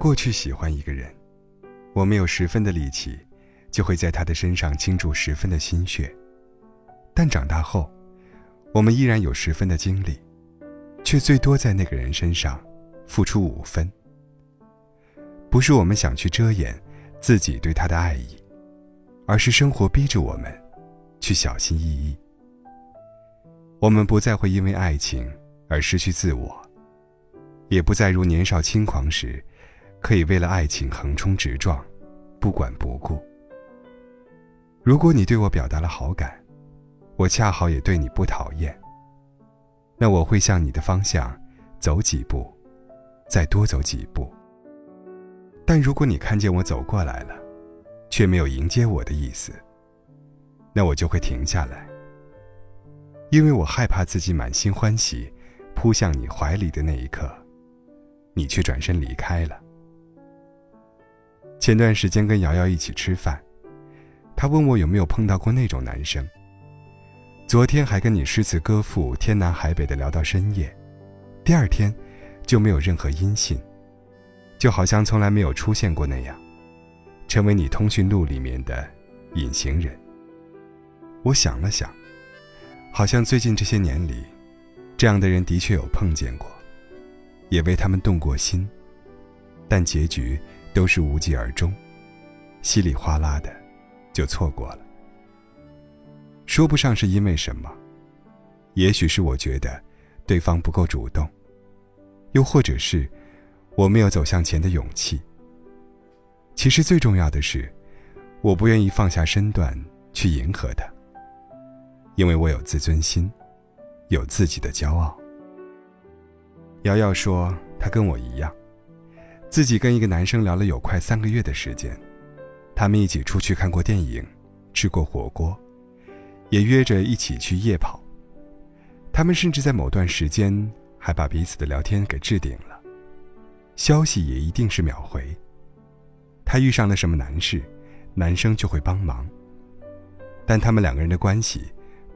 过去喜欢一个人，我们有十分的力气，就会在他的身上倾注十分的心血。但长大后，我们依然有十分的精力，却最多在那个人身上付出五分。不是我们想去遮掩自己对他的爱意，而是生活逼着我们去小心翼翼。我们不再会因为爱情而失去自我，也不再如年少轻狂时。可以为了爱情横冲直撞，不管不顾。如果你对我表达了好感，我恰好也对你不讨厌，那我会向你的方向走几步，再多走几步。但如果你看见我走过来了，却没有迎接我的意思，那我就会停下来，因为我害怕自己满心欢喜扑向你怀里的那一刻，你却转身离开了。前段时间跟瑶瑶一起吃饭，她问我有没有碰到过那种男生。昨天还跟你诗词歌赋、天南海北的聊到深夜，第二天就没有任何音信，就好像从来没有出现过那样，成为你通讯录里面的隐形人。我想了想，好像最近这些年里，这样的人的确有碰见过，也为他们动过心，但结局。都是无疾而终，稀里哗啦的，就错过了。说不上是因为什么，也许是我觉得对方不够主动，又或者是我没有走向前的勇气。其实最重要的是，我不愿意放下身段去迎合他，因为我有自尊心，有自己的骄傲。瑶瑶说，她跟我一样。自己跟一个男生聊了有快三个月的时间，他们一起出去看过电影，吃过火锅，也约着一起去夜跑。他们甚至在某段时间还把彼此的聊天给置顶了，消息也一定是秒回。他遇上了什么难事，男生就会帮忙。但他们两个人的关系，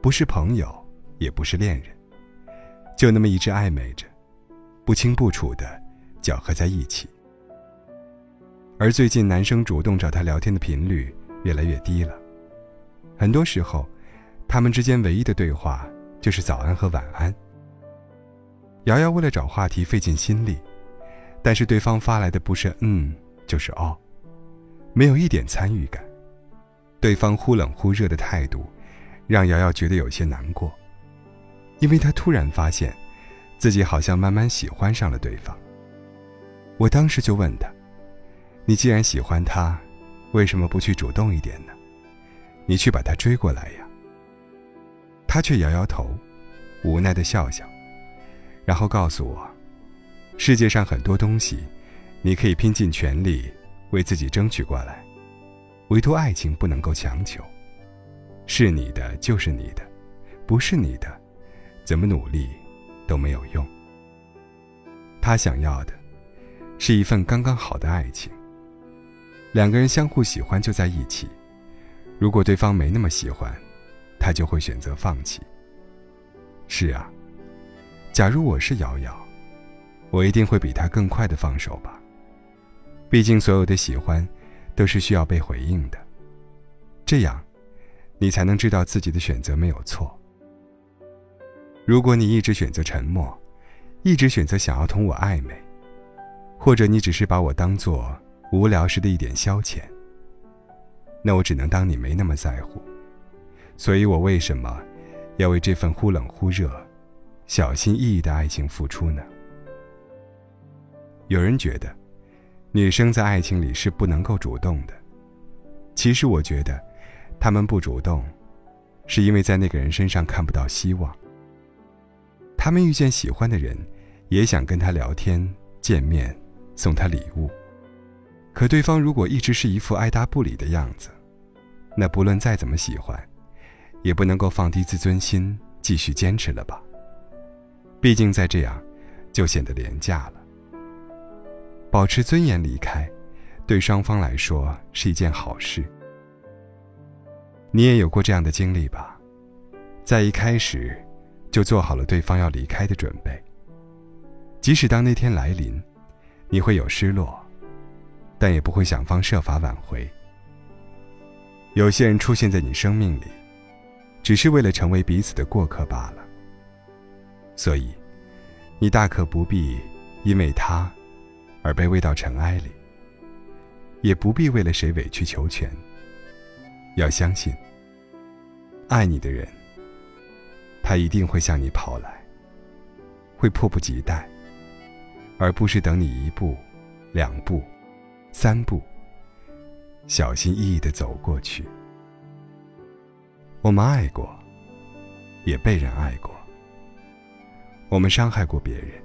不是朋友，也不是恋人，就那么一直暧昧着，不清不楚的搅合在一起。而最近，男生主动找她聊天的频率越来越低了。很多时候，他们之间唯一的对话就是早安和晚安。瑶瑶为了找话题费尽心力，但是对方发来的不是嗯就是哦，没有一点参与感。对方忽冷忽热的态度，让瑶瑶觉得有些难过，因为她突然发现，自己好像慢慢喜欢上了对方。我当时就问她。你既然喜欢他，为什么不去主动一点呢？你去把他追过来呀。他却摇摇头，无奈的笑笑，然后告诉我：世界上很多东西，你可以拼尽全力为自己争取过来，唯独爱情不能够强求。是你的就是你的，不是你的，怎么努力都没有用。他想要的，是一份刚刚好的爱情。两个人相互喜欢就在一起，如果对方没那么喜欢，他就会选择放弃。是啊，假如我是瑶瑶，我一定会比他更快的放手吧。毕竟所有的喜欢，都是需要被回应的，这样，你才能知道自己的选择没有错。如果你一直选择沉默，一直选择想要同我暧昧，或者你只是把我当做……无聊时的一点消遣，那我只能当你没那么在乎。所以我为什么要为这份忽冷忽热、小心翼翼的爱情付出呢？有人觉得，女生在爱情里是不能够主动的。其实我觉得，她们不主动，是因为在那个人身上看不到希望。她们遇见喜欢的人，也想跟他聊天、见面、送他礼物。可对方如果一直是一副爱答不理的样子，那不论再怎么喜欢，也不能够放低自尊心继续坚持了吧？毕竟再这样，就显得廉价了。保持尊严离开，对双方来说是一件好事。你也有过这样的经历吧？在一开始，就做好了对方要离开的准备。即使当那天来临，你会有失落。但也不会想方设法挽回。有些人出现在你生命里，只是为了成为彼此的过客罢了。所以，你大可不必因为他而被喂到尘埃里，也不必为了谁委曲求全。要相信，爱你的人，他一定会向你跑来，会迫不及待，而不是等你一步、两步、三步，小心翼翼的走过去。我们爱过，也被人爱过；我们伤害过别人，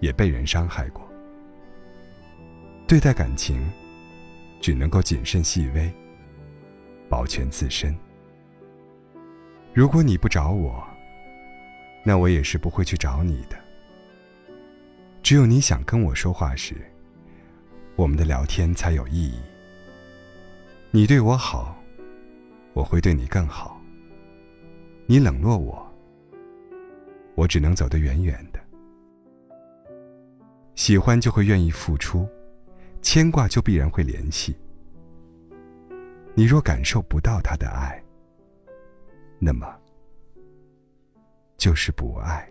也被人伤害过。对待感情，只能够谨慎细微。保全自身。如果你不找我，那我也是不会去找你的。只有你想跟我说话时，我们的聊天才有意义。你对我好，我会对你更好。你冷落我，我只能走得远远的。喜欢就会愿意付出，牵挂就必然会联系。你若感受不到他的爱，那么就是不爱。